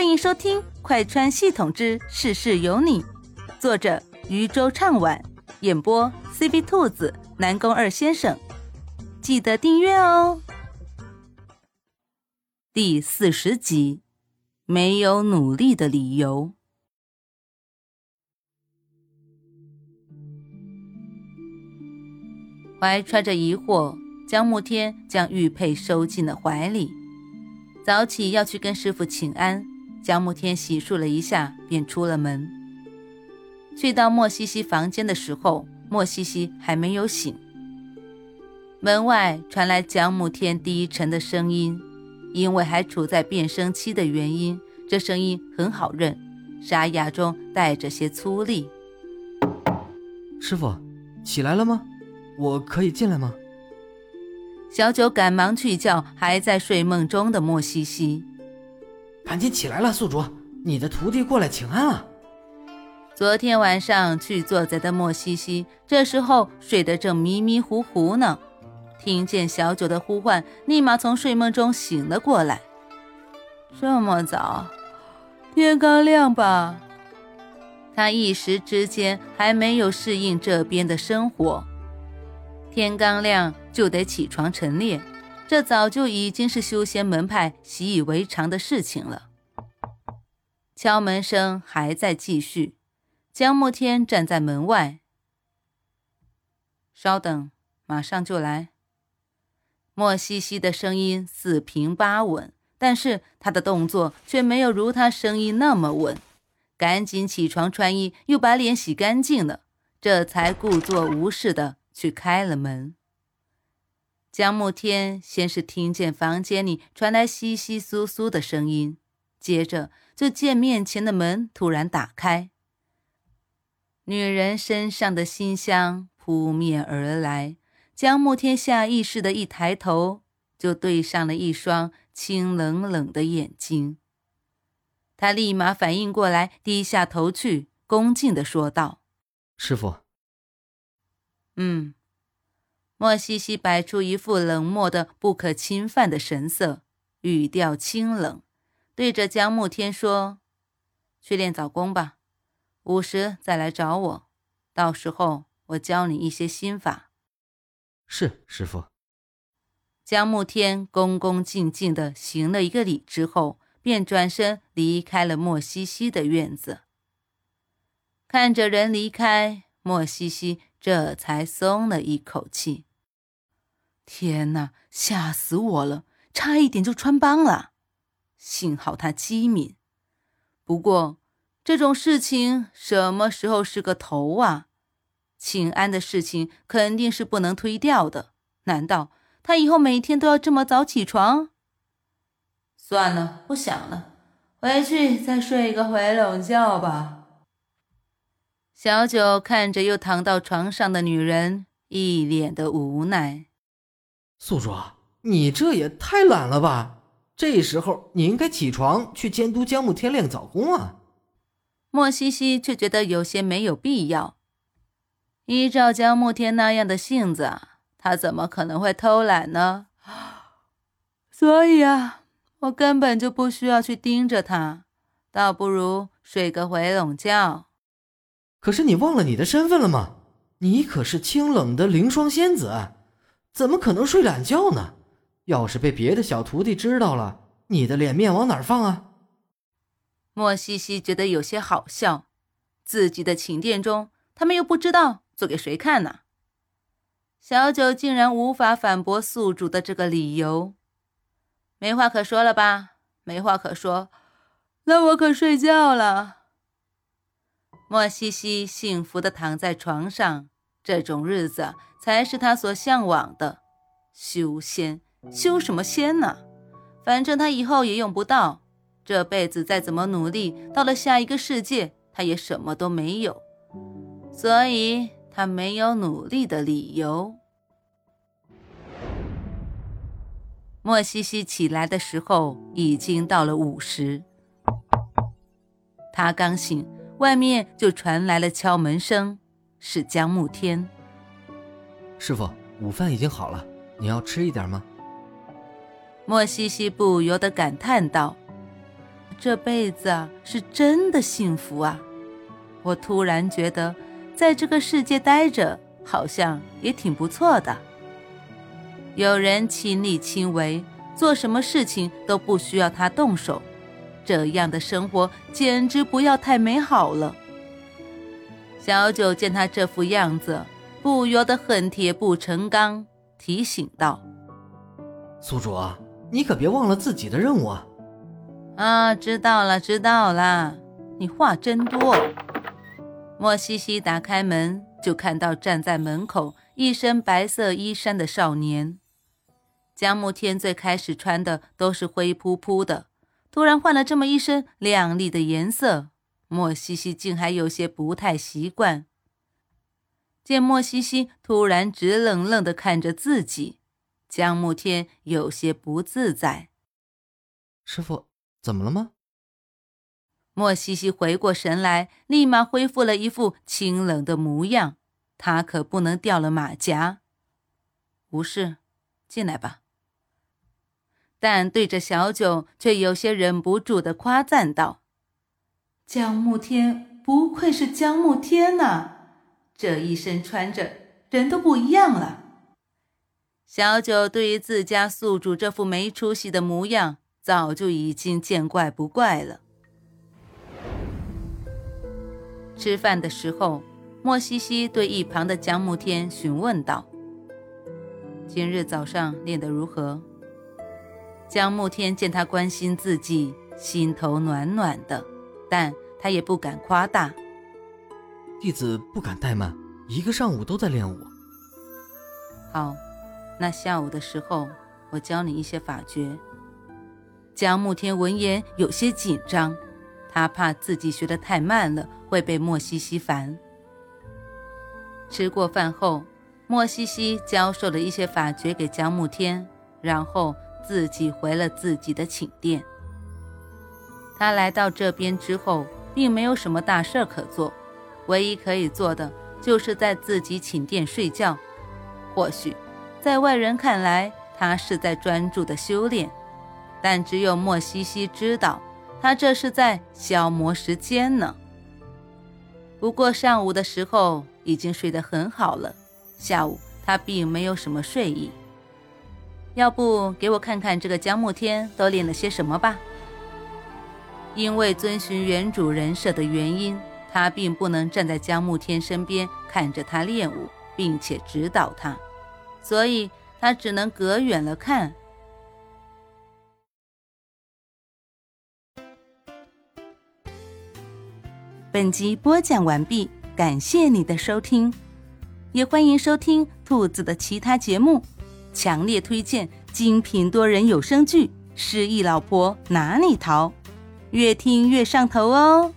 欢迎收听《快穿系统之事事有你》，作者渔舟唱晚，演播 C B 兔子、南宫二先生。记得订阅哦。第四十集，没有努力的理由。怀揣着疑惑，江慕天将玉佩收进了怀里。早起要去跟师傅请安，江慕天洗漱了一下，便出了门。去到莫西西房间的时候，莫西西还没有醒。门外传来江慕天低沉的声音，因为还处在变声期的原因，这声音很好认，沙哑中带着些粗粝。师傅，起来了吗？我可以进来吗？小九赶忙去叫还在睡梦中的莫西西：“赶紧起来了，宿主，你的徒弟过来请安了。”昨天晚上去做贼的莫西西，这时候睡得正迷迷糊糊呢，听见小九的呼唤，立马从睡梦中醒了过来。这么早，天刚亮吧？他一时之间还没有适应这边的生活。天刚亮就得起床晨练，这早就已经是修仙门派习以为常的事情了。敲门声还在继续，江慕天站在门外。稍等，马上就来。莫西西的声音四平八稳，但是他的动作却没有如他声音那么稳。赶紧起床穿衣，又把脸洗干净了，这才故作无事的。去开了门。江慕天先是听见房间里传来窸窸窣窣的声音，接着就见面前的门突然打开，女人身上的馨香扑面而来。江慕天下意识的一抬头，就对上了一双清冷冷的眼睛。他立马反应过来，低下头去，恭敬的说道：“师傅。”嗯，莫西西摆出一副冷漠的不可侵犯的神色，语调清冷，对着江慕天说：“去练早功吧，午时再来找我，到时候我教你一些心法。”是师傅。江慕天恭恭敬敬的行了一个礼之后，便转身离开了莫西西的院子。看着人离开，莫西西。这才松了一口气。天哪，吓死我了！差一点就穿帮了，幸好他机敏。不过这种事情什么时候是个头啊？请安的事情肯定是不能推掉的。难道他以后每天都要这么早起床？算了，不想了，回去再睡一个回笼觉吧。小九看着又躺到床上的女人，一脸的无奈。宿主，你这也太懒了吧！这时候你应该起床去监督江慕天练早功啊。莫西西却觉得有些没有必要。依照江慕天那样的性子，他怎么可能会偷懒呢？所以啊，我根本就不需要去盯着他，倒不如睡个回笼觉。可是你忘了你的身份了吗？你可是清冷的凌霜仙子，怎么可能睡懒觉呢？要是被别的小徒弟知道了，你的脸面往哪儿放啊？莫西西觉得有些好笑，自己的寝殿中，他们又不知道做给谁看呢？小九竟然无法反驳宿主的这个理由，没话可说了吧？没话可说，那我可睡觉了。莫西西幸福的躺在床上，这种日子才是他所向往的。修仙，修什么仙呢？反正他以后也用不到。这辈子再怎么努力，到了下一个世界，他也什么都没有。所以，他没有努力的理由。莫西西起来的时候，已经到了午时。他刚醒。外面就传来了敲门声，是江慕天。师傅，午饭已经好了，你要吃一点吗？莫西西不由得感叹道：“这辈子啊是真的幸福啊！我突然觉得，在这个世界待着好像也挺不错的。有人亲力亲为，做什么事情都不需要他动手，这样的生活简直不要太美好了。小九见他这副样子，不由得恨铁不成钢，提醒道：“宿主啊，你可别忘了自己的任务啊！”啊，知道了，知道了，你话真多。莫西西打开门，就看到站在门口一身白色衣衫的少年。江慕天最开始穿的都是灰扑扑的，突然换了这么一身亮丽的颜色，莫西西竟还有些不太习惯。见莫西西突然直愣愣地看着自己，江慕天有些不自在。师傅。怎么了吗？莫西西回过神来，立马恢复了一副清冷的模样。他可不能掉了马甲。无事，进来吧。但对着小九，却有些忍不住的夸赞道：“江慕天不愧是江慕天呐，这一身穿着，人都不一样了。”小九对于自家宿主这副没出息的模样。早就已经见怪不怪了。吃饭的时候，莫西西对一旁的江慕天询问道：“今日早上练得如何？”江慕天见他关心自己，心头暖暖的，但他也不敢夸大。弟子不敢怠慢，一个上午都在练武。好，那下午的时候，我教你一些法诀。江慕天闻言有些紧张，他怕自己学得太慢了会被莫西西烦。吃过饭后，莫西西教授了一些法诀给江慕天，然后自己回了自己的寝殿。他来到这边之后，并没有什么大事可做，唯一可以做的就是在自己寝殿睡觉。或许，在外人看来，他是在专注的修炼。但只有莫西西知道，他这是在消磨时间呢。不过上午的时候已经睡得很好了，下午他并没有什么睡意。要不给我看看这个江慕天都练了些什么吧？因为遵循原主人设的原因，他并不能站在江慕天身边看着他练武，并且指导他，所以他只能隔远了看。本集播讲完毕，感谢你的收听，也欢迎收听兔子的其他节目，强烈推荐精品多人有声剧《失忆老婆哪里逃》，越听越上头哦。